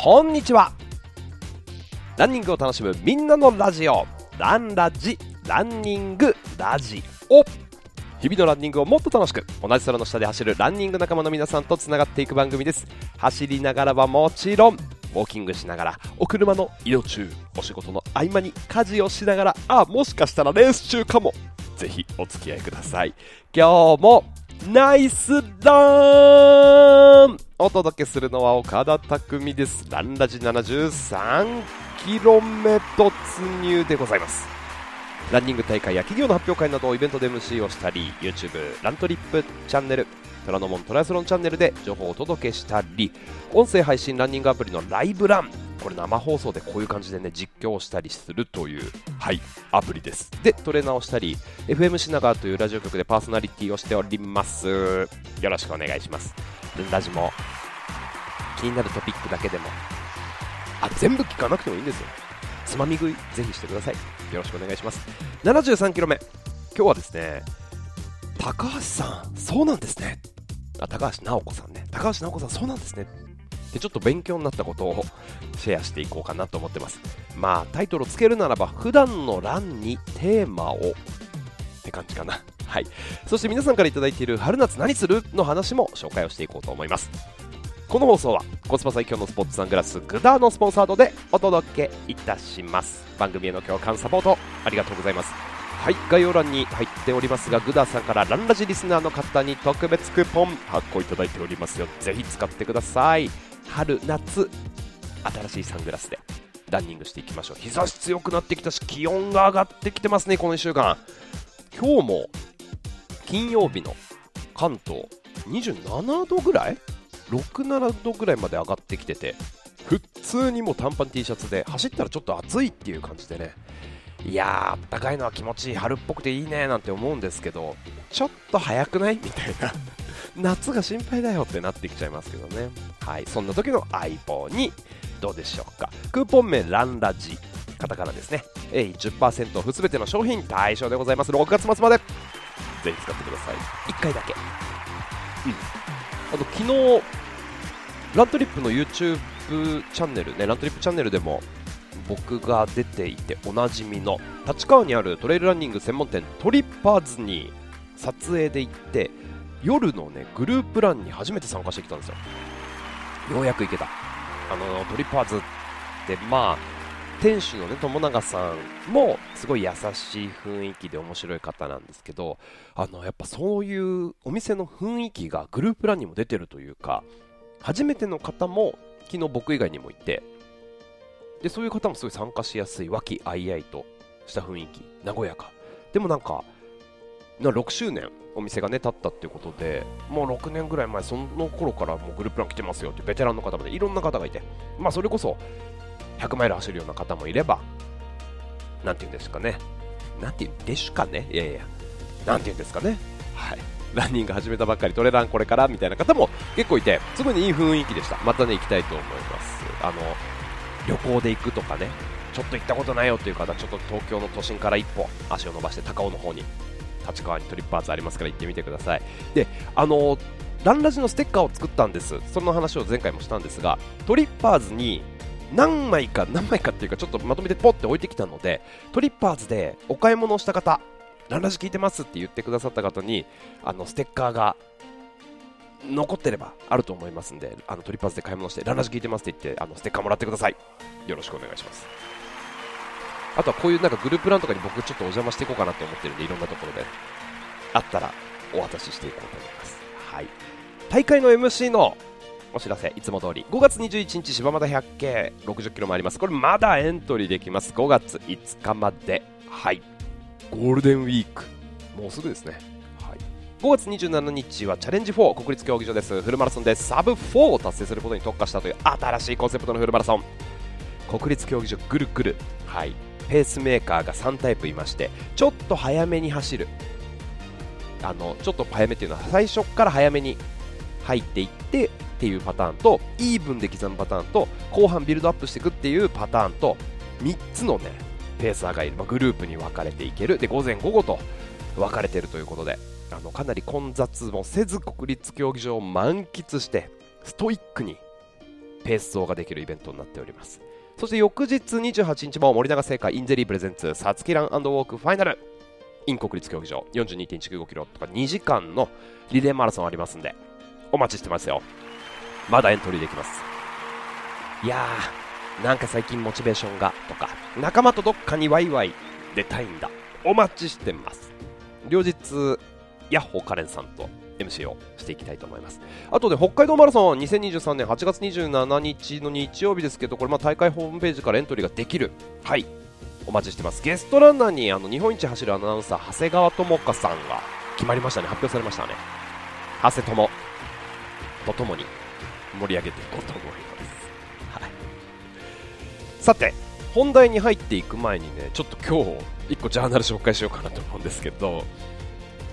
こんにちは。ランニングを楽しむみんなのラジオ。ランラジ。ランニングラジ。オ日々のランニングをもっと楽しく同じ空の下で走るランニング仲間の皆さんとつながっていく番組です。走りながらはもちろんウォーキングしながらお車の移動中お仕事の合間に家事をしながらあもしかしたらレース中かも。ぜひお付き合いください。今日もナイスダーン。お届けするのは岡田匠です。ランラジ 73km 突入でございます。ランニング大会や企業の発表会などイベントで MC をしたり YouTube ラントリップチャンネル虎ノ門トライアスロンチャンネルで情報をお届けしたり音声配信ランニングアプリのライブランこれ生放送でこういう感じでね実況をしたりするというはいアプリです。でトレーナーをしたり FM 品川というラジオ局でパーソナリティをしております。よろしくお願いします。ラジも気になるトピックだけでもあ全部聞かなくてもいいんですよ。つまみ食いぜひしてください。よろしくお願いします。73km 目。今日はですね高橋さんそうなんですね。あ高橋直子さんね。高橋直子さんそうなんですね。でちょっと勉強になったことをシェアしていこうかなと思ってます。まあタイトルをつけるならば普段の欄にテーマをって感じかな。はい。そして皆さんから頂いている春夏何するの話も紹介をしていこうと思います。この放送はコスパ最強のスポーツサングラスグダーのスポンサードでお届けいたします。番組への共感サポートありがとうございます。はい概要欄に入っておりますがグダさんからランラジリスナーの方に特別クーポン発行いただいておりますよ。ぜひ使ってください。春夏新しいサングラスでランニングしていきましょう日差し強くなってきたし気温が上がってきてますねこの1週間。今日も金曜日の関東27度ぐらい？67度ぐらいまで上がってきてて普通にもう短パン T シャツで走ったらちょっと暑いっていう感じでね。いやーあったかいのは気持ちいい。春っぽくていいねなんて思うんですけどちょっと早くない？みたいな。夏が心配だよってなってきちゃいますけどね。はい。そんな時の相棒にどうでしょうか。クーポン名ランラジカタカナですね、えー、10%オフ全ての商品対象でございます。6月末まで。ぜひ使ってください。1回だけ。うん。あと昨日ラントリップの YouTube チャンネルねラントリップチャンネルでも僕が出ていておなじみの立川にあるトレイルランニング専門店トリッパーズに撮影で行って夜のねグループランに初めて参加してきたんですよ。ようやく行けた。あのトリッパーズってまあ店主のね友永さんもすごい優しい雰囲気で面白い方なんですけどあのやっぱそういうお店の雰囲気がグループランにも出てるというか初めての方も昨日僕以外にもいてでそういう方もすごい参加しやすい和気あいあいとした雰囲気和やか。でもなんかな6周年お店がね経ったっていうことでもう6年ぐらい前その頃からもうグループラン来てますよってベテランの方までいろんな方がいて。まあそれこそ100マイル走るような方もいればなんて言うんですかね。なんて言うんですかね。いやいやなんて言うんですかね。はい。ランニング始めたばっかりトレランこれからみたいな方も結構いてすごい、ね、いい雰囲気でした。またね行きたいと思います。あの旅行で行くとかね。ちょっと行ったことないよっていう方ちょっと東京の都心から一歩足を伸ばして高尾の方に立川にトリッパーズありますから行ってみてください。であのランラジのステッカーを作ったんです。その話を前回もしたんですがトリッパーズに何枚か何枚かっていうかちょっとまとめてポッて置いてきたのでトリッパーズでお買い物をした方ランラジ聞いてますって言ってくださった方にあのステッカーが残ってればあると思いますんで、あのトリパーズで買い物して、ランラジ聞いてますって言って、あのステッカーもらってください。よろしくお願いします。あとはこういうなんかグループランとかに僕ちょっとお邪魔していこうかなと思ってるんで、いろんなところで、あったらお渡ししていこうと思います。はい。大会の MC のお知らせ、いつも通り、5月21日、柴又百景60キロもあります。これまだエントリーできます。5月5日まで。はい。ゴールデンウィーク。もうすぐですね。5月27日はチャレンジ4国立競技場です。フルマラソンでサブ4を達成することに特化したという新しいコンセプトのフルマラソン。国立競技場ぐるぐるはい。ペースメーカーが3タイプいましてちょっと早めに走る。あのちょっと早めっていうのは最初から早めに入っていってっていうパターンとイーブンで刻むパターンと後半ビルドアップしていくっていうパターンと3つのねペーサーがいる、まあ、グループに分かれていける。で午前午後と分かれているということで。あのかなり混雑もせず国立競技場を満喫してストイックにペース走ができるイベントになっております。そして翌日28日も森永製菓インゼリープレゼンツサツキランウォークファイナル in 国立競技場42.195キロとか2時間のリレーマラソンありますんでお待ちしてますよ。まだエントリーできます。いやーなんか最近モチベーションがとか仲間とどっかにワイワイ出たいんだ。お待ちしてます。両日ヤッホーカレンさんと MC をしていきたいと思います。あとで北海道マラソン2023年8月27日の日曜日ですけどこれま大会ホームページからエントリーができる。はい。お待ちしてます。ゲストランナーにあの日本一走るアナウンサー長谷川智香さんが決まりましたね。発表されましたね。長谷友。とともに盛り上げていこうと思います、はい、さて本題に入っていく前にねちょっと今日1個ジャーナル紹介しようかなと思うんですけど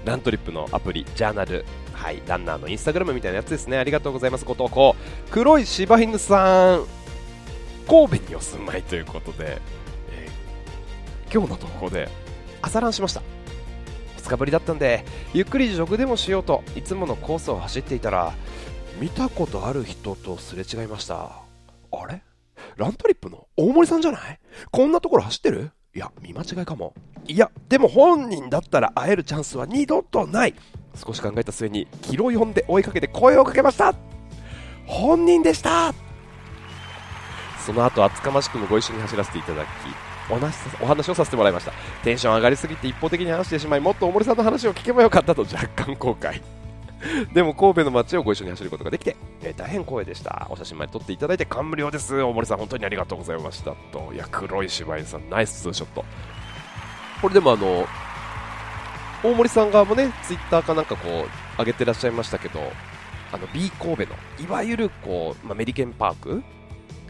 ラントリップのアプリ、ジャーナル、はい、ランナーのインスタグラムみたいなやつですね。ありがとうございます、ご投稿。黒い柴犬さん、神戸にお住まいということで、えー、今日の投稿で朝ランしました。2日ぶりだったんで、ゆっくりジョグでもしようといつものコースを走っていたら、見たことある人とすれ違いました。あれ？ラントリップの大森さんじゃない？こんなところ走ってる？いや、見間違いかも。いや、でも本人だったら会えるチャンスは二度とない。少し考えた末に、キロ読んで追いかけて声をかけました。本人でしたその後、厚かましくもご一緒に走らせていただき、お話お話をさせてもらいました。テンション上がりすぎて一方的に話してしまい、もっと大森さんの話を聞けばよかったと若干後悔。でも神戸の街をご一緒に走ることができて、えー、大変光栄でした。お写真まで撮っていただいて感無量です。大森さん、本当にありがとうございました。と、いや、黒い柴犬さん、ナイスツーショット。これでもあの、大森さん側もね、ツイッターかなんかこう、上げてらっしゃいましたけど、あの、B 神戸の、いわゆるこう、まあ、メリケンパーク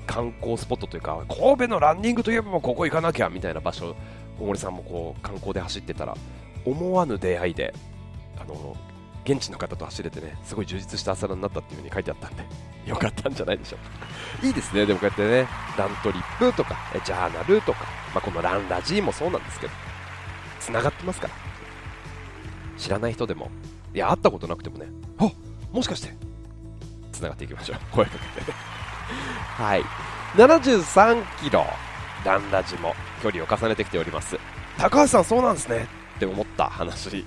観光スポットというか、神戸のランニングといえばもうここ行かなきゃみたいな場所、大森さんもこう、観光で走ってたら、思わぬ出会いで、あの、現地の方と走れてね、すごい充実した朝ラになったっていう風に書いてあったんで、よかったんじゃないでしょうか。いいですね、でもこうやってね、ラントリップとか、ジャーナルとか、まあ、このランラジーもそうなんですけど、つながってますから。知らない人でも、いや、会ったことなくてもね、あもしかして、つながっていきましょう。声かけてね。はい。73キロ、ランラジも距離を重ねてきております。高橋さん、そうなんですねって思った話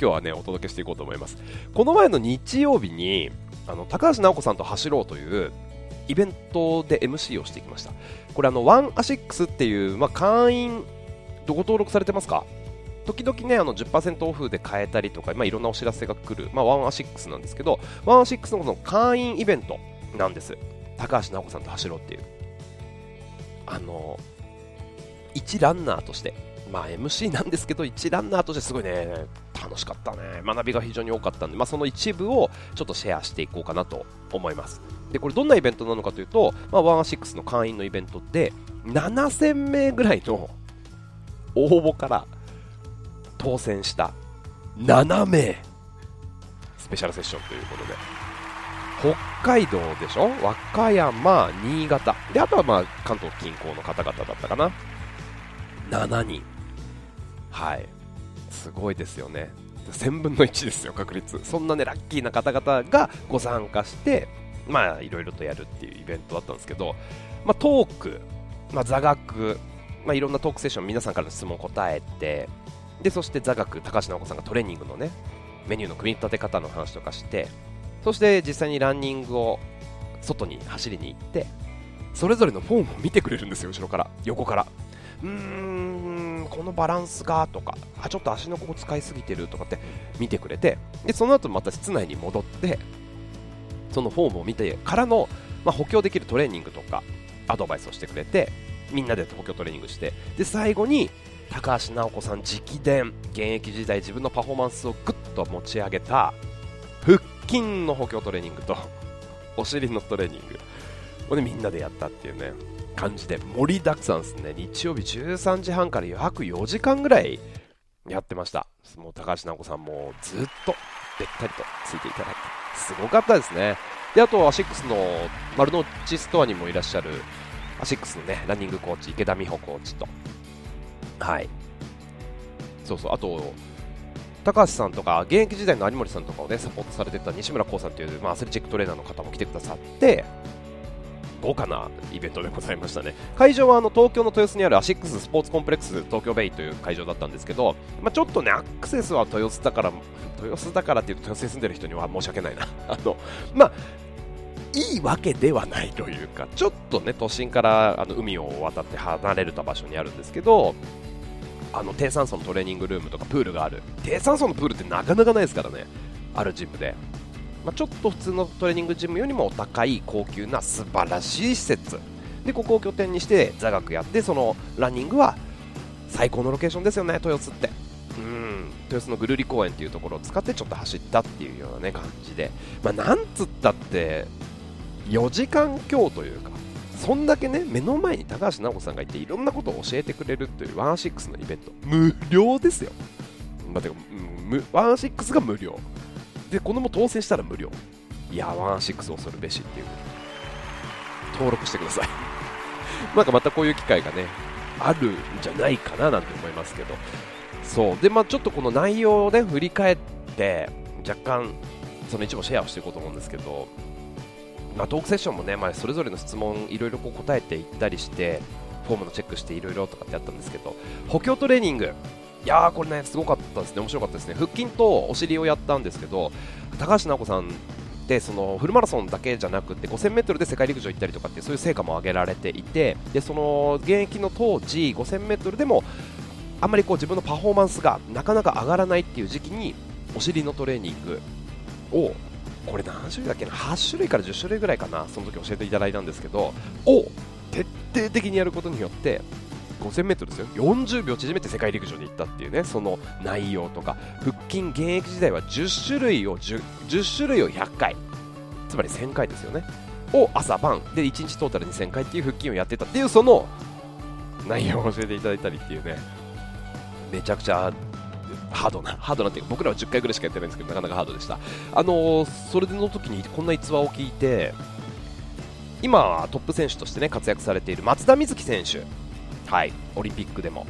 今日はね、お届けしていこうと思います。この前の日曜日に、あの、高橋尚子さんと走ろうという、イベントで MC をしてきました。これあの、ワンアシックスっていう、まあ、会員、どこ登録されてますか？時々ね、あの10%オフで買えたりとか、まあ、いろんなお知らせが来る、まあ、ワンアシックスなんですけど、ワンアシックスのこの会員イベントなんです。高橋尚子さんと走ろうっていう。あの、一ランナーとして、まあ MC なんですけど、一ランナーとしてすごいね、楽しかったね。学びが非常に多かったんで、まあ、その一部をちょっとシェアしていこうかなと思います。で、これどんなイベントなのかというと、まあ、ワンアシックスの会員のイベントで、7000名ぐらいの応募から当選した7名、スペシャルセッションということで、北海道でしょ？和歌山、新潟。で、あとはまあ関東近郊の方々だったかな。7人。はい。すごいですよね。1000分の1ですよ、確率。そんなね、ラッキーな方々がご参加して、まあ、いろいろとやるっていうイベントだったんですけど、まあ、トーク、まあ、座学、まあ、いろんなトークセッション、皆さんからの質問を答えて、で、そして座学、高橋直子さんがトレーニングのね、メニューの組み立て方の話とかして、そして実際にランニングを外に走りに行って、それぞれのフォームを見てくれるんですよ、後ろから、横から。うーんこのバランスがとかあちょっと足のここ使いすぎてるとかって見てくれてでその後また室内に戻ってそのフォームを見てからの、まあ、補強できるトレーニングとかアドバイスをしてくれてみんなで補強トレーニングしてで最後に高橋尚子さん直伝現役時代自分のパフォーマンスをぐっと持ち上げた腹筋の補強トレーニングとお尻のトレーニング。を、ね、みんなでやったっていうね。感じで盛りだくさんですね。日曜日13時半から約4時間ぐらいやってました。もう高橋直子さんもずっとべったりとついていただいて、すごかったですね。で、あと、アシックスの丸の内ストアにもいらっしゃる、アシックスのね、ランニングコーチ、池田美穂コーチと、はい。そうそう、あと、高橋さんとか、現役時代の有森さんとかをね、サポートされてた西村光さんという、まあ、アスレチックトレーナーの方も来てくださって、豪華なイベントでございましたね。会場はあの東京の豊洲にあるアシックススポーツコンプレックス東京ベイという会場だったんですけど、まあ、ちょっとねアクセスは豊洲だから豊洲だからっていうと豊洲に住んでる人には申し訳ないな。あのまあいいわけではないというかちょっとね都心からあの海を渡って離れた場所にあるんですけどあの低酸素のトレーニングルームとかプールがある。低酸素のプールってなかなかないですからね。あるジムで。まあ、ちょっと普通のトレーニングジムよりも高い高級な素晴らしい施設。でここを拠点にして座学やってそのランニングは最高のロケーションですよね。豊洲って。うん。豊洲のぐるり公園っていうところを使ってちょっと走ったっていうようなね感じで。まあ、なんつったって4時間強というかそんだけね目の前に高橋尚子さんがいていろんなことを教えてくれるというワンアシックスのイベント。無料ですよ、まあ、てかワンアシックスが無料。でこのも当選したら無料。いやワンアシックス恐るべしっていう。登録してください。なんかまたこういう機会がねあるんじゃないかななんて思いますけど。そう。でまあちょっとこの内容をね振り返って若干その一部シェアをしていこうと思うんですけどまあ、トークセッションもね、まあ、それぞれの質問いろいろこう答えていったりしてフォームのチェックしていろいろとかってやったんですけど補強トレーニング。いやーこれねすごかったですね。面白かったですね。腹筋とお尻をやったんですけど高橋尚子さんってそのフルマラソンだけじゃなくて 5000m で世界陸上行ったりとかってそういう成果も上げられていてでその現役の当時 5000m でもあんまりこう自分のパフォーマンスがなかなか上がらないっていう時期にお尻のトレーニングをこれ何種類だっけな？8種類から10種類ぐらいかな。その時教えていただいたんですけどを徹底的にやることによって 5000m ですよ。40秒縮めて世界陸上に行ったっていうねその内容とか。腹筋現役時代は10種類を 10, 10種類を100回。つまり1000回ですよね。を朝晩。で1日トータル2000回っていう腹筋をやってたっていうその内容を教えていただいたりっていうね。めちゃくちゃハードな、ハードなっていうか僕らは10回ぐらいしかやってないんですけどなかなかハードでした。あのー、それの時にこんな逸話を聞いて今トップ選手としてね活躍されている松田瑞生選手。はい、オリンピックでも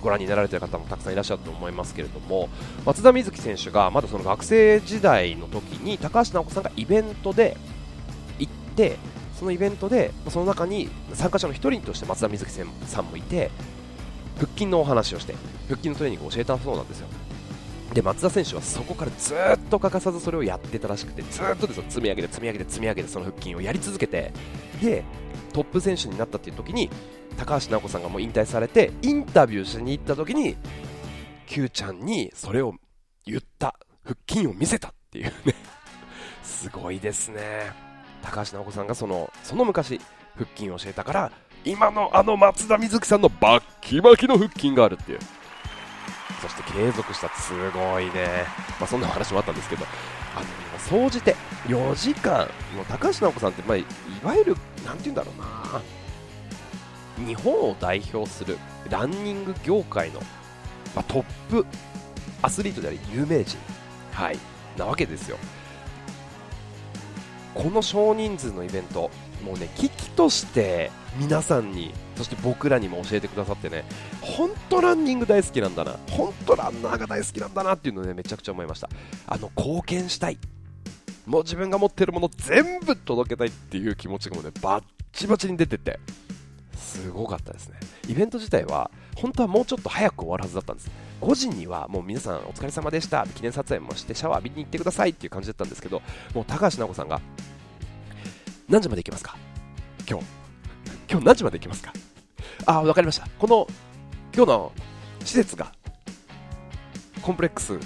ご覧になられている方もたくさんいらっしゃると思いますけれども松田瑞生選手がまだその学生時代の時に高橋尚子さんがイベントで行ってそのイベントでその中に参加者の1人として松田瑞生さんもいて腹筋のお話をして腹筋のトレーニングを教えたそうなんですよ。で松田選手はそこからずっと欠かさずそれをやってたらしくてずっとですよ。積み上げて積み上げて積み上げてその腹筋をやり続けてでトップ選手になったっていう時に高橋尚子さんがもう引退されてインタビューしに行った時に Q ちゃんにそれを言った。腹筋を見せたっていうね。すごいですね。高橋尚子さんがそのその昔腹筋を教えたから今のあの松田瑞生さんのバッキバキの腹筋があるっていう。そして継続した。すごいね、まあ、そんな話もあったんですけどあの総じて4時間もう高橋尚子さんって、まあ、いわゆるなんて言うんだろうな。日本を代表するランニング業界の、まあ、トップアスリートであり有名人、はい、なわけですよ。この少人数のイベントもうね危機として皆さんにそして僕らにも教えてくださってね本当ランニング大好きなんだな本当ランナーが大好きなんだなっていうのをねめちゃくちゃ思いました。あの貢献したい。もう自分が持ってるもの全部届けたいっていう気持ちがもうねバッチバチに出ててすごかったですね。イベント自体は本当はもうちょっと早く終わるはずだったんです。5時にはもう皆さんお疲れ様でした記念撮影もしてシャワー浴びに行ってくださいっていう感じだったんですけどもう高橋尚子さんが何時まで行けますか？今日。今日何時まで行きますか？あ、わかりました。この、今日の施設が、コンプレックス、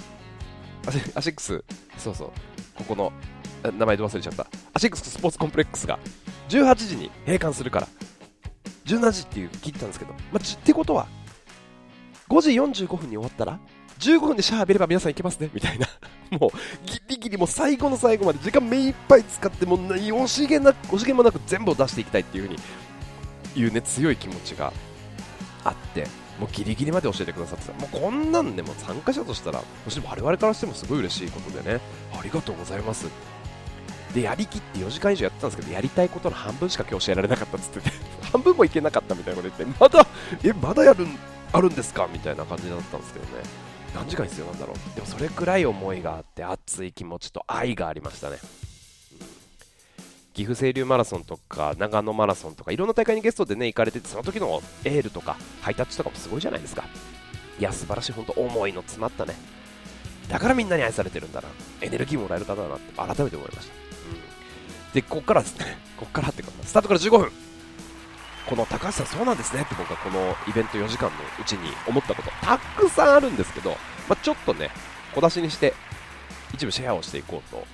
アシックス、そうそう、ここの、名前で忘れちゃった。アシックススポーツコンプレックスが、18時に閉館するから、17時っていう聞いてたんですけど、まあ、ってことは、5時45分に終わったら、15分でシャー浴びれば皆さん行けますねみたいな。もう、ギリギリもう最後の最後まで時間目いっぱい使って、もう惜しげな惜しげもなく全部を出していきたいっていう風にいうね強い気持ちがあってもうギリギリまで教えてくださってた。もうこんなんでも参加者としたらもし我々からしてもすごい嬉しいことでねありがとうございます。でやりきって4時間以上やってたんですけどやりたいことの半分しか今日教えられなかったっつってて 半分もいけなかったみたいなこと言ってまだえまだやるあるんですか？みたいな感じだったんですけどね。何時間必要なんだろう？でもそれくらい思いがあって熱い気持ちと愛がありましたね。岐阜清流マラソンとか長野マラソンとかいろんな大会にゲストでね行かれててその時のエールとかハイタッチとかもすごいじゃないですか。いや素晴らしい本当思いの詰まったね。だからみんなに愛されてるんだな。エネルギーもらえる方だなって改めて思いました、うん、でここからですね。ここからってかスタートから15分。この高橋さんそうなんですねって僕はこのイベント4時間のうちに思ったことたくさんあるんですけど、まあ、ちょっとね小出しにして一部シェアをしていこうと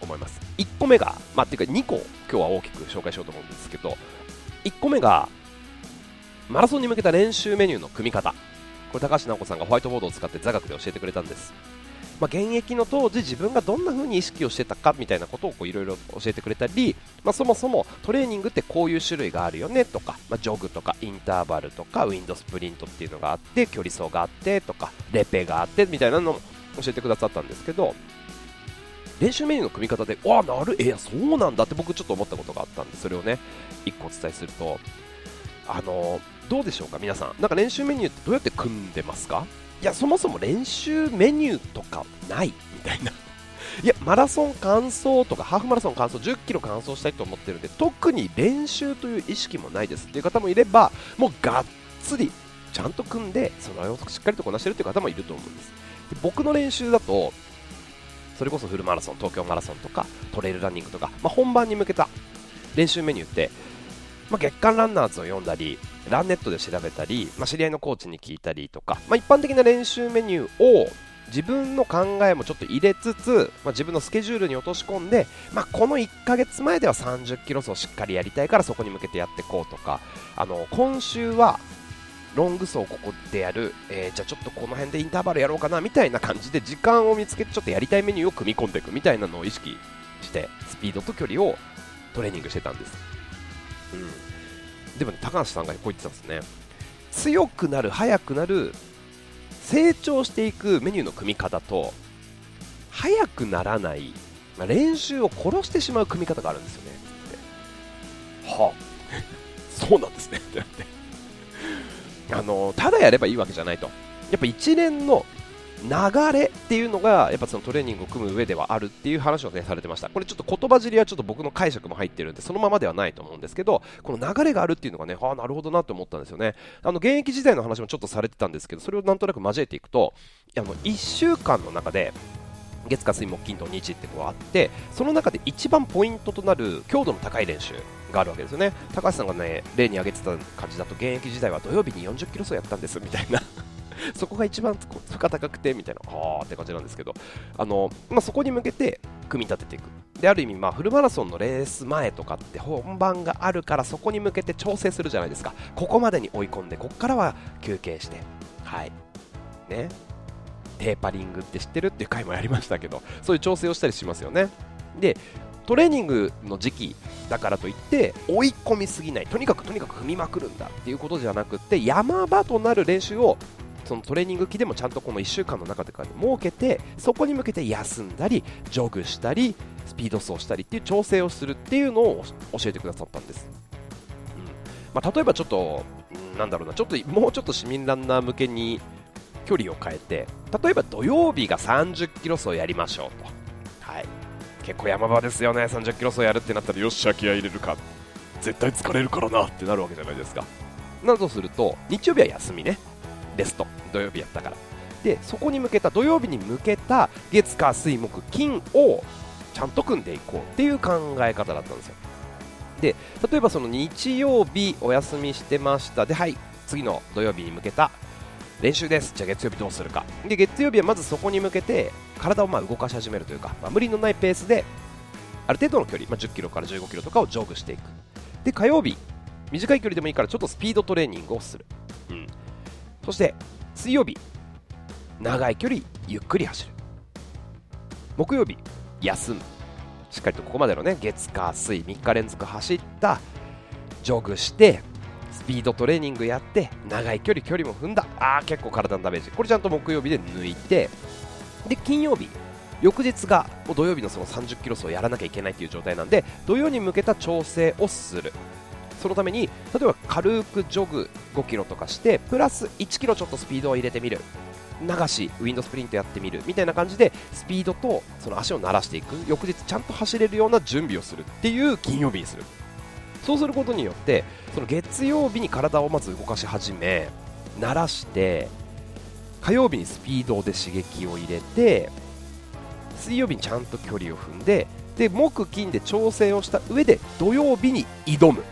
思います。1個目が、まあ、っていうか2個今日は大きく紹介しようと思うんですけど1個目がマラソンに向けた練習メニューの組み方。これ高橋直子さんがホワイトボードを使って座学で教えてくれたんです。まあ、現役の当時自分がどんな風に意識をしてたかみたいなことをいろいろ教えてくれたり、まあ、そもそもトレーニングってこういう種類があるよねとか、まあ、ジョグとかインターバルとかウィンドスプリントっていうのがあって距離走があってとかレペがあってみたいなのも教えてくださったんですけど練習メニューの組み方で、わあ、なる、いや、そうなんだって僕ちょっと思ったことがあったんで、それをね、1個お伝えすると、あのどうでしょうか、皆さん。なんか練習メニューってどうやって組んでますか？いや、そもそも練習メニューとかないみたいな。いや、マラソン完走とか、ハーフマラソン完走、10キロ完走したいと思ってるんで、特に練習という意識もないですっていう方もいれば、もうがっつり、ちゃんと組んで、そのをしっかりとこなしてるっていう方もいると思うんです。で僕の練習だと、それこそフルマラソン、東京マラソンとかトレイルランニングとか、まあ、本番に向けた練習メニューって、まあ、月間ランナーズを読んだり、ランネットで調べたり、まあ、知り合いのコーチに聞いたりとか、まあ、一般的な練習メニューを自分の考えもちょっと入れつつ、まあ、自分のスケジュールに落とし込んで、まあ、この1ヶ月前では30キロ走をしっかりやりたいからそこに向けてやっていこうとかあの今週はロング走ここでやる、えー、じゃあちょっとこの辺でインターバルやろうかなみたいな感じで時間を見つけてちょっとやりたいメニューを組み込んでいくみたいなのを意識してスピードと距離をトレーニングしてたんです、うん、でもね高橋さんがこう言ってたんです。ね強くなる速くなる成長していくメニューの組み方と速くならない、まあ、練習を殺してしまう組み方があるんですよね。はあ。そうなんですね。ってなって。あのただやればいいわけじゃないと。やっぱ一連の流れっていうのがやっぱそのトレーニングを組む上ではあるっていう話をねされてました。これちょっと言葉尻はちょっと僕の解釈も入ってるんでそのままではないと思うんですけどこの流れがあるっていうのがねああなるほどなと思ったんですよね。あの現役時代の話もちょっとされてたんですけどそれをなんとなく交えていくとあの1週間の中で月火水木金土日ってこうあってその中で一番ポイントとなる強度の高い練習があるわけですよね。高橋さんがね例に挙げてた感じだと現役時代は土曜日に40キロ走やったんですみたいな。そこが一番負荷高くてみたいなあーって感じなんですけど。あの、まあ、そこに向けて組み立てていく。である意味、まあ、フルマラソンのレース前とかって本番があるからそこに向けて調整するじゃないですか。ここまでに追い込んでここからは休憩して。はい。ね。テーパリングって知ってるっていう回もやりましたけどそういう調整をしたりしますよね。でトレーニングの時期だからといって追い込みすぎないとにかくとにかく踏みまくるんだっていうことじゃなくて山場となる練習をそのトレーニング期でもちゃんとこの1週間の中で設けてそこに向けて休んだりジョグしたりスピード走したりっていう調整をするっていうのを教えてくださったんです、うん。まあ、例えばちょっとなんだろうな。ちょっともうちょっと市民ランナー向けに距離を変えて例えば土曜日が30キロ走やりましょうと、はい、結構山場ですよね。30キロ走やるってなったらよっしゃ気合入れるか。絶対疲れるからなってなるわけじゃないですか。などすると日曜日は休みね。レスト。土曜日やったから。でそこに向けた土曜日に向けた月火水木金をちゃんと組んでいこうっていう考え方だったんですよ。で例えばその日曜日お休みしてました。ではい次の土曜日に向けた練習です。じゃあ月曜日どうするか。で月曜日はまずそこに向けて体をまあ動かし始めるというか、まあ、無理のないペースである程度の距離、まあ、10キロから15キロとかをジョグしていく。で火曜日短い距離でもいいからちょっとスピードトレーニングをする、うん、そして水曜日長い距離ゆっくり走る。木曜日休む。しっかりとここまでのね月火水3日連続走ったジョグしてピードトレーニングやって長い距離距離も踏んだ。あー結構体のダメージ。これちゃんと木曜日で抜いてで金曜日翌日が土曜日のその30キロ走をやらなきゃいけないという状態なんで土曜に向けた調整をする。そのために例えば軽くジョグ5キロとかしてプラス1キロちょっとスピードを入れてみる。流しウィンドスプリントやってみる。みたいな感じでスピードとその足を慣らしていく。翌日ちゃんと走れるような準備をするっていう金曜日にする。そうすることによってその月曜日に体をまず動かし始め慣らして火曜日にスピードで刺激を入れて水曜日にちゃんと距離を踏んでで木金で調整をした上で土曜日に挑む。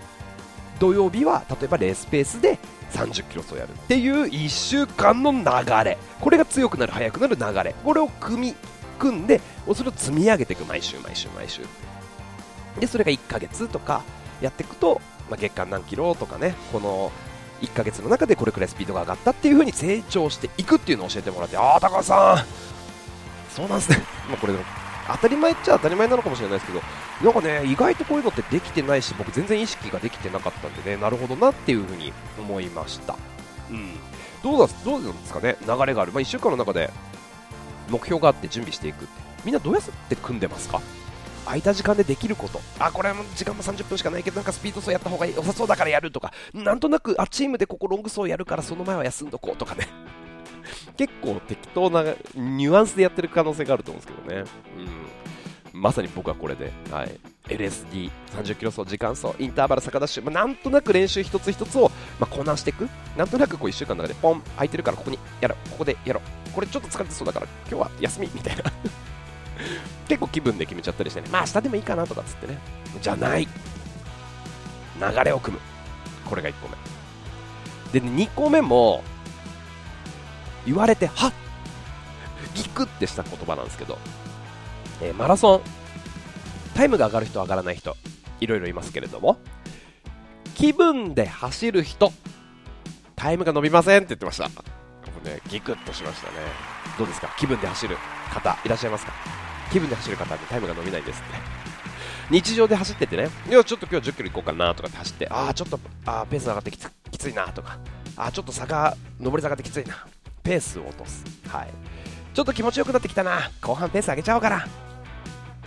土曜日は例えばレースペースで30キロ走やるっていう1週間の流れ。これが強くなる速くなる流れ。これを組み組んでそれを積み上げていく。毎週毎週毎週。でそれが1ヶ月とかやっていくと、まあ、月間何キロとかねこの1ヶ月の中でこれくらいスピードが上がったっていう風に成長していくっていうのを教えてもらってああ高橋さんそうなんですね。まあこれ当たり前っちゃ当たり前なのかもしれないですけどなんかね意外とこういうのってできてないし僕全然意識ができてなかったんでねなるほどなっていう風に思いました。うん。どうだどうなんですかね流れがある、まあ、1週間の中で目標があって準備していくみんなどうやって組んでますか？空いた時間でできること。あこれは時間も30分しかないけどなんかスピード走やった方が良さそうだからやるとか。なんとなくあチームでここロング走やるからその前は休んどこうとかね。結構適当なニュアンスでやってる可能性があると思うんですけどね、うん、まさに僕はこれで、はい、LSD、30キロ走、時間走、インターバル、坂ダッシュ、まあ、なんとなく練習一つ一つを、まあ、こなしていく、なんとなくこう1週間の中でポン、空いてるからここにやろう、ここでやろう、これちょっと疲れてそうだから今日は休みみたいな。結構気分で決めちゃったりしてね、まあ明日でもいいかなとかっつってね、じゃない、流れを組む、これが1個目。で、2個目も、言われて、はっ。ギクってした言葉なんですけど、えー、マラソン、タイムが上がる人、上がらない人、いろいろいますけれども、気分で走る人、タイムが伸びませんって言ってました。僕ね、ギクッとしましたね。どうですか？気分で走る方、いらっしゃいますか？気分で走る方ってタイムが伸びないんですって。日常で走っててね、いや、ちょっと今日10キロ行こうかなとかって走って、ああ、ちょっとあペース上がってきつきついなとか、ああ、ちょっと坂、上り坂ってきついな、ペースを落とす。はい。ちょっと気持ちよくなってきたな、後半ペース上げちゃおうかな。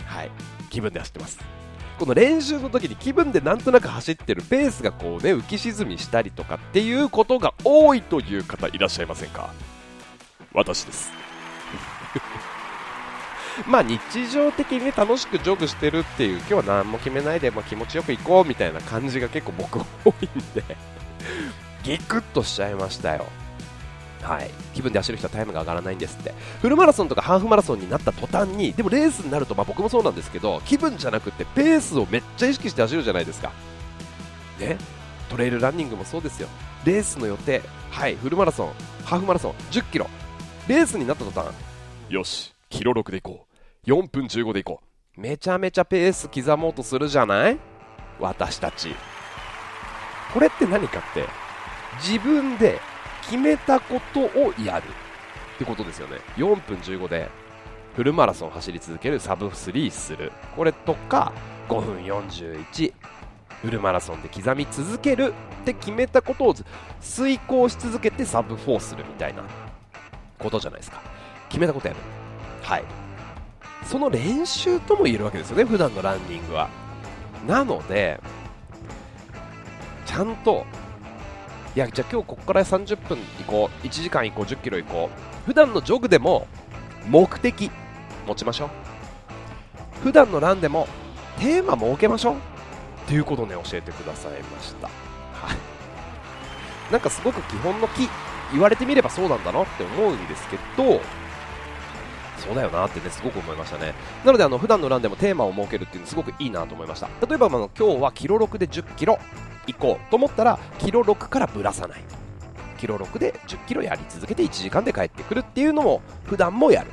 はい。気分で走ってます。この練習の時に気分でなんとなく走ってるペースがこうね浮き沈みしたりとかっていうことが多いという方いらっしゃいませんか？私です まあ日常的に、ね、楽しくジョグしてるっていう今日は何も決めないで、まあ、気持ちよく行こうみたいな感じが結構僕多いんで ギクッとしちゃいましたよ。はい、気分で走る人はタイムが上がらないんですって。フルマラソンとかハーフマラソンになった途端にでもレースになると、まあ、僕もそうなんですけど気分じゃなくてペースをめっちゃ意識して走るじゃないですか。ね。トレイルランニングもそうですよ。レースの予定。はい。フルマラソンハーフマラソン1 0キロ。レースになった途端よし。キロ6でいこう。4分15でいこう。めちゃめちゃペース刻もうとするじゃない？私たち。これって何かって自分で決めたことをやる。ってことですよね。4分15でフルマラソン走り続けるサブ3する。これとか5分41フルマラソンで刻み続ける。って決めたことを遂行し続けてサブ4するみたいなことじゃないですか。決めたことやる。はい。その練習とも言えるわけですよね普段のランニングは。なのでちゃんといやじゃあ今日ここから30分行こう。1時間行こう10キロ行こう。普段のジョグでも目的持ちましょう。普段のランでもテーマ設けましょう。っていうことをね教えてくださいました。はい。なんかすごく基本の木言われてみればそうなんだなって思うんですけどそうだよなってねすごく思いましたね。なのであの普段のランでもテーマを設けるっていうのすごくいいなと思いました。例えばあの今日はキロ6で10キロ行こうと思ったらキロ6からぶらさない。キロ6で10キロやり続けて1時間で帰ってくるっていうのも普段もやる。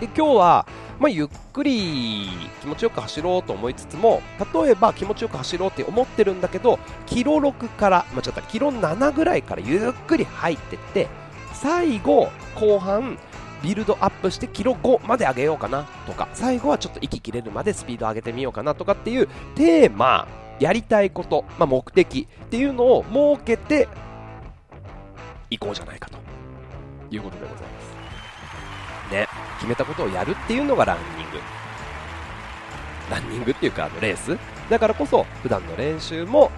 で今日は、まあ、ゆっくり気持ちよく走ろうと思いつつも例えば気持ちよく走ろうって思ってるんだけどキロ6から、まあ、ちょっとキロ7ぐらいからゆっくり入ってって最後後半ビルドアップしてキロ5まで上げようかなとか。最後はちょっと息切れるまでスピード上げてみようかなとかっていうテーマやりたいこと、まあ、目的っていうのを設けていこうじゃないかと。いうことでございます。ね。決めたことをやるっていうのがランニング。ランニングっていうかあのレース。だからこそ普段の練習も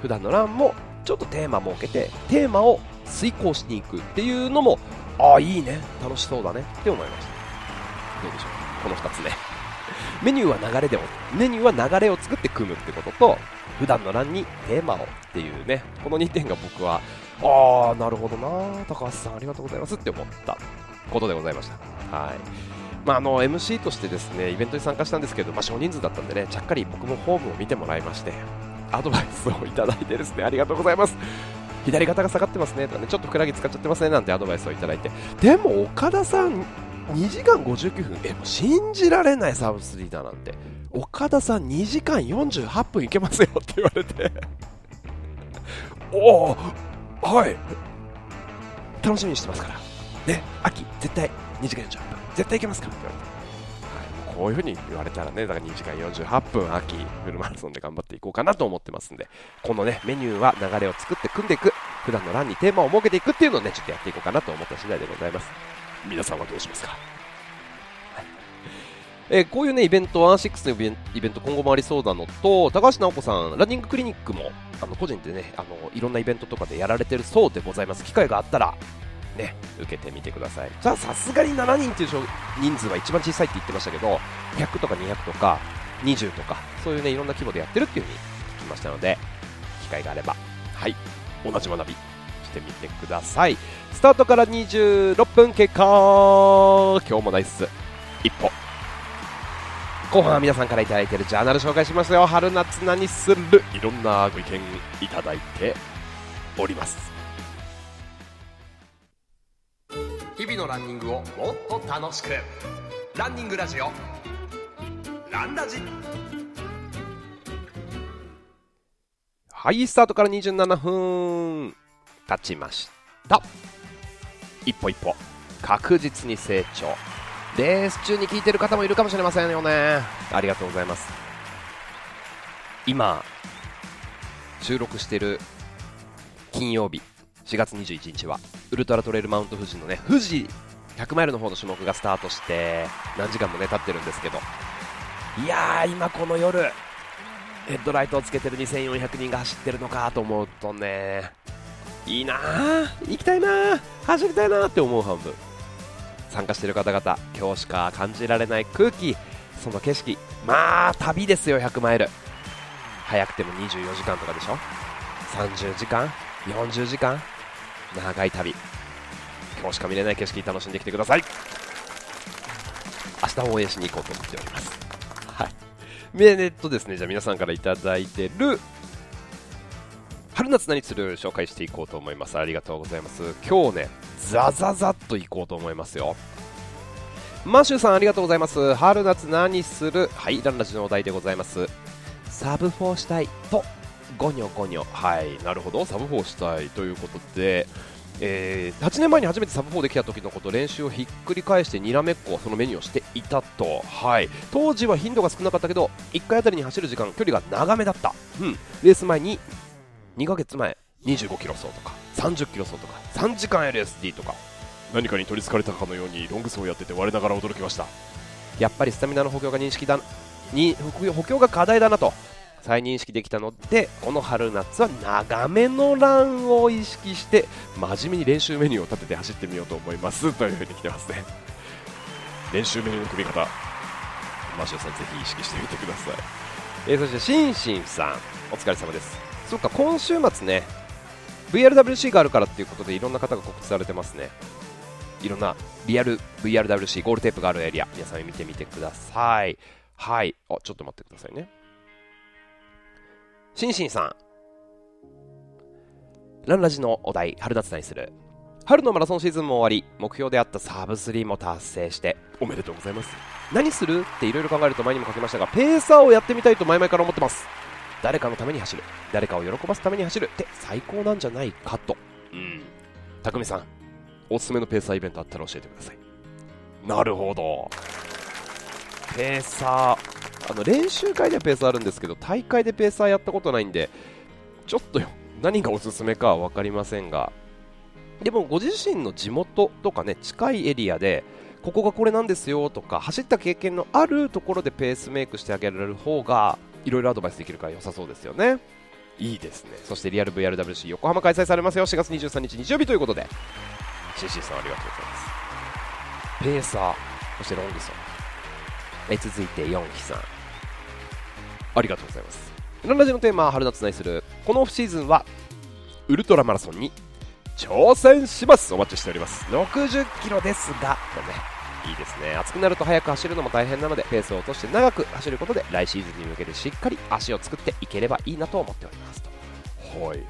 普段のランもちょっとテーマ設けてテーマを遂行していくっていうのもああいいね。楽しそうだね。って思いました。どうでしょう。この2つね。メニューは流れでもメニューは流れを作って組むってことと普段の欄にテーマをっていうね。この2点が僕はああなるほどな。高橋さんありがとうございます。って思った。ことでございました。はい。まあ、あの MC としてですねイベントに参加したんですけど、まあ、少人数だったんでねちゃっかり僕もホームを見てもらいましてアドバイスをいただいてですねありがとうございます。左肩が下がってますねとかねちょっとふくらぎ使っちゃってますねなんてアドバイスをいただいて。でも岡田さん2時間59分。えもう信じられないサーブスリーダーなんて。岡田さん2時間48分いけますよって言われて。おおはい。楽しみにしてますから。ね秋絶対2時間48分。絶対いけますからって言われて、こういうふうに言われたらね、だから2時間48分、秋、フルマラソンで頑張っていこうかなと思ってますんで、このね、メニューは流れを作って組んでいく、普段の欄にテーマを設けていくっていうのをね、ちょっとやっていこうかなと思った次第でございます。皆さんはどうしますか？え、こういうね、イベント、ワンシックスのイベント、今後もありそうなのと、高橋直子さん、ランニングクリニックも、あの個人でね、あのいろんなイベントとかでやられてるそうでございます。機会があったら、ね、受けてみてください。じゃあさすがに7人っていう人数は一番小さいって言ってましたけど、100とか200とか20とか、そういうね、いろんな規模でやってるっていう風に聞きましたので、機会があれば、はい、同じ学びしてみてください。スタートから26分経過今日もナイス一歩。後半は皆さんから頂いているジャーナル紹介しますよ。春夏何するいろんなご意見いただいております。日々のランニングをもっと楽しく。ランニングラジオ。ランラジ。はいスタートから27分経ちました。一歩一歩確実に成長。レース中に聞いてる方もいるかもしれませんよね。ありがとうございます。今収録してる金曜日。4月21日はウルトラトレイルマウント富士のね富士100マイルの方の種目がスタートして何時間もね経ってるんですけど。いやー今この夜ヘッドライトをつけてる2400人が走ってるのかと思うとねいいなー行きたいなー走りたいなーって思う半分。参加してる方々今日しか感じられない空気その景色まあ旅ですよ100マイル。早くても24時間とかでしょ？30時間？40時間？長い旅。今日しか見れない景色楽しんできてください。明日も応援しに行こうと思っております。はい。えっとですね。じゃあ皆さんから頂いてる春夏何する？紹介していこうと思います。ありがとうございます。今日ねザザザっと行こうと思いますよ。マッシュさんありがとうございます。春夏何する？はいランラジのお題でございます。サブ4したいと。ゴニョゴニョはい。なるほど。サブ4したいということで。えー、8年前に初めてサブ4で来た時のこと練習をひっくり返してにらめっこそのメニューをしていたと、はい、当時は頻度が少なかったけど1回あたりに走る時間距離が長めだった、うん、レース前に2ヶ月前25キロ走とか30キロ走とか3時間 LSD とか何かに取りつかれたかのようにロング走をやってて我ながら驚きました。やっぱりスタミナの補強が認識だに補強が課題だなと。再認識できたのでこの春夏は長めのランを意識して真面目に練習メニューを立てて走ってみようと思います。というふうに来てますね。練習メニューの組み方。マシュさんぜひ意識してみてください、えー、そしてシンシンさん。お疲れ様です。そっか今週末ね VRWC があるからっていうことでいろんな方が告知されてますね。いろんなリアル VRWC ゴールテープがあるエリア皆さん見てみてください。はい。あちょっと待ってくださいね。シンシンさん。ランラジのお題、春夏何する春のマラソンシーズンも終わり、目標であったサブ3も達成して、おめでとうございます。何するっていろいろ考えると前にも書きましたが、ペーサーをやってみたいと前々から思ってます。誰かのために走る。誰かを喜ばすために走るって最高なんじゃないかと。うん。たくみさん、おすすめのペーサーイベントあったら教えてください。なるほど。ペーサー、あの練習会ではペーサーあるんですけど大会でペーサーやったことないんでちょっと何がおすすめかは分かりませんがでもご自身の地元とかね近いエリアでここがこれなんですよとか走った経験のあるところでペースメイクしてあげられる方がいろいろアドバイスできるから良さそうですよね。いいですね。そしてリアル VRWC 横浜開催されますよ。4月23日日曜日ということで。CC さんありがとうございます。ペーサーそしてロングソン。え続いて4期さん。ありがとうございます。ランラジのテーマは春夏ナイするこのオフシーズンはウルトラマラソンに挑戦します。お待ちしております。60キロですが。とね。いいですね。暑くなると速く走るのも大変なのでペースを落として長く走ることで来シーズンに向けてしっかり足を作っていければいいなと思っておりますと。はい。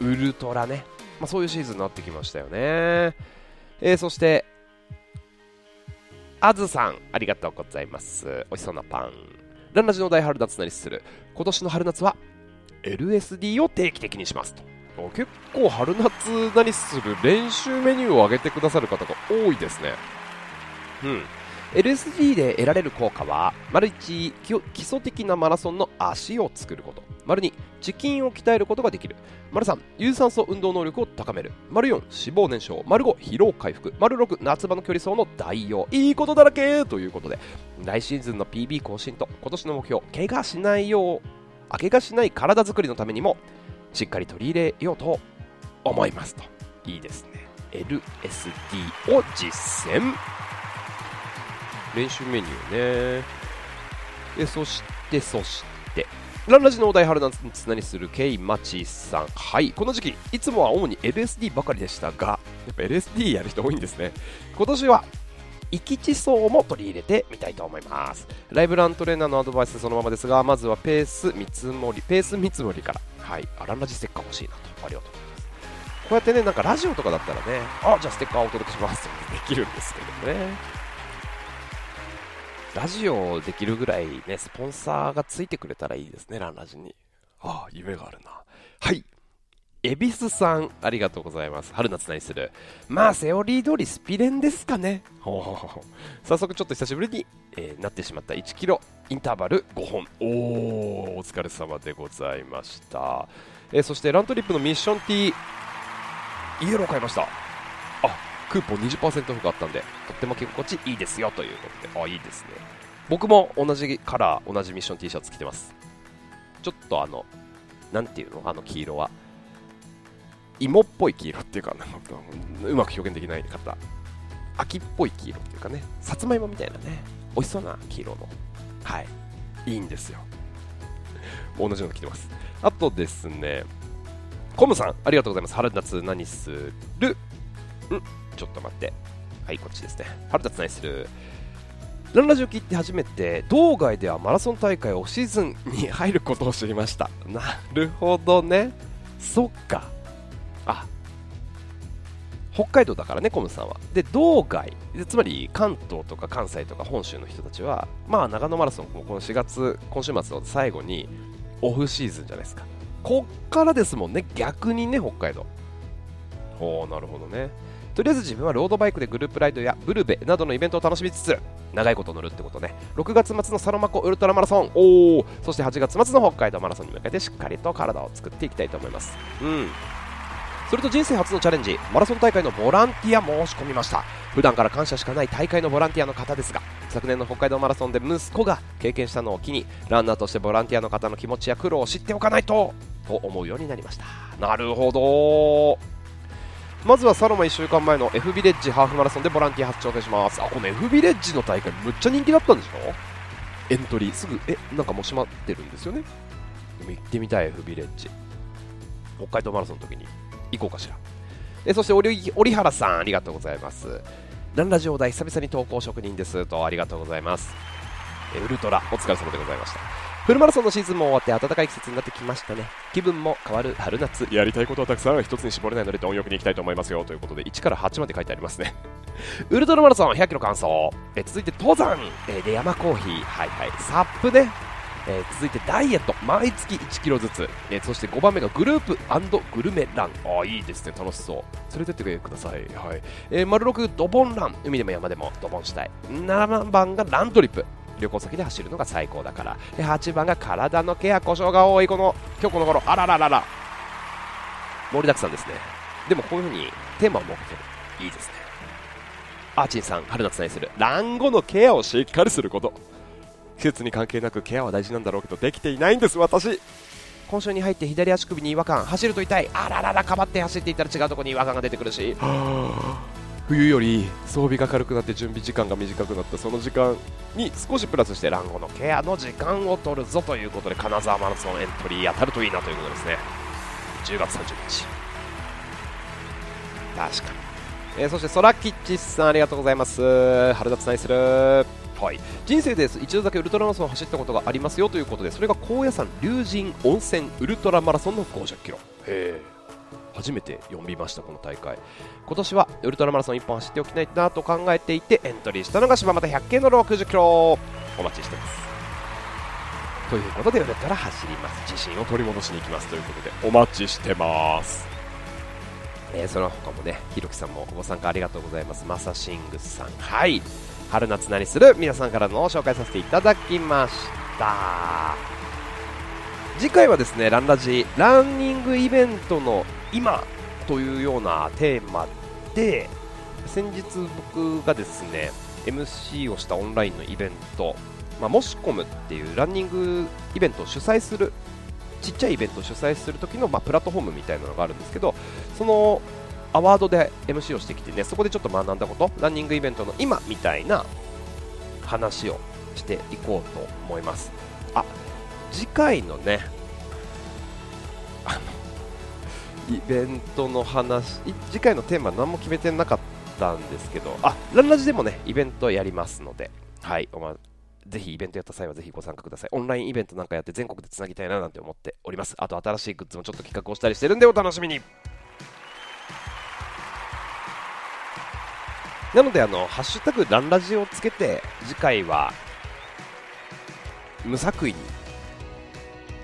ウルトラね、まあ、そういうシーズンになってきましたよね、えー、そしてあずさんありがとうございます。美味しそうなパンランラジの大春夏なりする。今年の春夏は LSD を定期的にします。と。結構春夏なりする練習メニューを上げてくださる方が多いですね。うん。LSD で得られる効果は丸1基礎的なマラソンの足を作ること。丸2チキンを鍛えることができる。丸3有酸素運動能力を高める。丸4脂肪燃焼。丸5疲労回復。丸6夏場の距離走の代用。いいことだらけということで来シーズンの PB 更新と今年の目標怪我しないよう怪我しない体作りのためにもしっかり取り入れようと思いますと。いいですね。LSD を実践。練習メニューね。でそしてそしてランラジのお題春夏何するケイマチさん。はい。この時期いつもは主に LSD ばかりでしたがやっぱ LSD やる人多いんですね。今年は生き地層も取り入れてみたいと思います。ライブラントレーナーのアドバイスそのままですがまずはペース見積もりペース見積もりからはい。あランラジステッカー欲しいなと。ありがとうございます。こうやってねなんかラジオとかだったらねあじゃあステッカーお届けしますってできるんですけどね。ラジオできるぐらいねスポンサーがついてくれたらいいですねランラジにああ夢があるなはい恵比寿さん、ありがとうございます。春夏何するまあ、セオリー通りスピレンですかね。ほうほうほう早速ちょっと久しぶりに、えー、なってしまった1キロインターバル5本。おー、お疲れ様でございました。えー、そしてラントリップのミッション T、イエロー買いました。クーポン20%オフがあったんで、とっても着心地いいですよということで、あ、いいですね。僕も同じカラー、同じミッション T シャツ着てます。ちょっとあの、なんていうのあの黄色は。芋っぽい黄色っていうか、うまく表現できない方、秋っぽい黄色っていうかね、さつまいもみたいなね、美味しそうな黄色の、はい、いいんですよ。同じの着てます。あとですね、コムさん、ありがとうございます。春夏何する？んちょっと待って。はい、こっちですね。春夏何するランラジオ聞いて初めて道外ではマラソン大会オシーズンに入ることを知りましたなるほどねそっかあ北海道だからね、コムさんは。で、道外、つまり関東とか関西とか本州の人たちは、まあ長野マラソンもこの4月、今週末の最後にオフシーズンじゃないですか。こっからですもんね、逆にね、北海道。おー、なるほどね。とりあえず自分はロードバイクでグループライドやブルベなどのイベントを楽しみつつ、長いこと乗るってことね。6月末のサロマ湖ウルトラマラソン、お、そして8月末の北海道マラソンに向けてしっかりと体を作っていきたいと思います。うん。それと人生初のチャレンジマラソン大会のボランティア申し込みました普段から感謝しかない大会のボランティアの方ですが昨年の北海道マラソンで息子が経験したのを機にランナーとしてボランティアの方の気持ちや苦労を知っておかないとと思うようになりましたなるほどまずはサロマ1週間前の F ビレッジハーフマラソンでボランティア初挑戦しますあこの F ビレッジの大会むっちゃ人気だったんでしょエントリーすぐえなんかもう閉まってるんですよね？でも行ってみたい F ビレッジ北海道マラソンの時に行こうかしら。えそして折原さん、ありがとうございます。ランラジオ大久々に投稿職人ですと、ありがとうございます。えウルトラ、お疲れ様でございました。フルマラソンのシーズンも終わって暖かい季節になってきましたね。気分も変わる春夏。やりたいことはたくさん、一つに絞れないので貪欲に行きたいと思いますよ。ということで、1から8まで書いてありますね。ウルトラマラソン100キロ完走。え続いて登山。えで、山コーヒー。はいはい。サップね。えー、続いてダイエット毎月1キロずつ、えー、そして5番目がグループグルメランあいいですね楽しそう連れてってください、はいえー、丸6ドボンラン海でも山でもドボンしたい7番がラントリップ旅行先で走るのが最高だから。で8番が体のケア故障が多いこの今日この頃。あらららら。盛りだくさんですね。でもこういうふうにテーマを設けてる。いいですね。アーチンさん春夏何する。ラン後のケアをしっかりすること。季節に関係なくケアは大事なんだろうけどできていないんです私。今週に入って左足首に違和感。走ると痛い。あらららかばって走っていったら違うところに違和感が出てくるし 冬より装備が軽くなって準備時間が短くなったその時間に少しプラスして乱後のケアの時間を取るぞということで金沢マラソンエントリー当たるといいなということですね。10月30日。確かに、えー、そしてソラキッチさんありがとうございます。春夏何する。はい。人生です一度だけウルトラマラソンを走ったことがありますよということでそれが高野山龍神温泉ウルトラマラソンの50キロ。へえ初めて読みましたこの大会。今年はウルトラマラソン1本走っておきないなと考えていてエントリーしたのが柴又100系の60キロ。お待ちしてます。ということで売れたら走ります。自信を取り戻しに行きますということでお待ちしてます。えー、その他もねひろきさんもご参加ありがとうございます。マサシングスさん。はい。春夏何する皆さんからの紹介させていただきました。次回はですねランラジランニングイベントの今というようなテーマで先日僕がですね MC をしたオンラインのイベント、まあ、モシコムっていうランニングイベントを主催するちっちゃいイベントを主催する時の、まあ、プラットフォームみたいなのがあるんですけどそのアワードで MC をしてきてねそこでちょっと学んだことランニングイベントの今みたいな話をしていこうと思います。あ次回のねあのイベントの話次回のテーマ何も決めてなかったんですけどあランラジでもねイベントやりますのではいおまぜひイベントやった際はぜひご参加ください。オンラインイベントなんかやって全国でつなぎたいななんて思っております。あと新しいグッズもちょっと企画をしたりしてるんでお楽しみに。なので、あの、ハッシュタグランラジをつけて、次回は、無作為に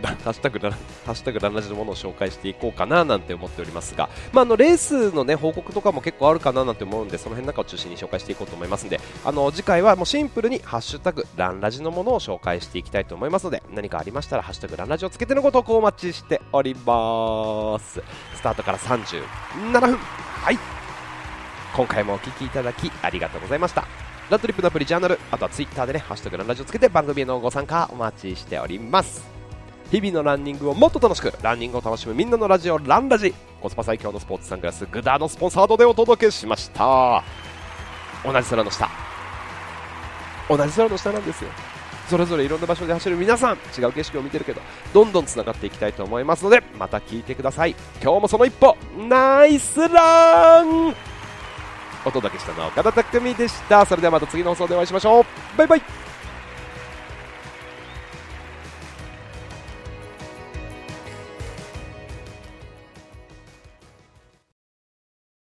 ハッシュタグラハッシュタグランラジのものを紹介していこうかななんて思っておりますが、まあ、あのレースの、ね、報告とかも結構あるかななんて思うんでその辺なんかを中心に紹介していこうと思いますのであの次回はもうシンプルにハッシュタグランラジのものを紹介していきたいと思いますので何かありましたらハッシュタグランラジをつけてのご投稿をお待ちしております。スタートから37分。はい。今回もお聴きいただきありがとうございました。ラントリップのアプリジャーナルあとはツイッターでねハッシュタグランラジをつけて番組へのご参加お待ちしております。日々のランニングをもっと楽しくランニングを楽しむみんなのラジオランラジ。コスパ最強のスポーツサングラスグダーのスポンサードでお届けしました。同じ空の下。同じ空の下なんですよ。それぞれいろんな場所で走る皆さん。違う景色を見てるけどどんどんつながっていきたいと思いますのでまた聞いてください。今日もその一歩。ナイスラン！お届けしたのは岡田匠でした。それではまた次の放送でお会いしましょう。バイバイ。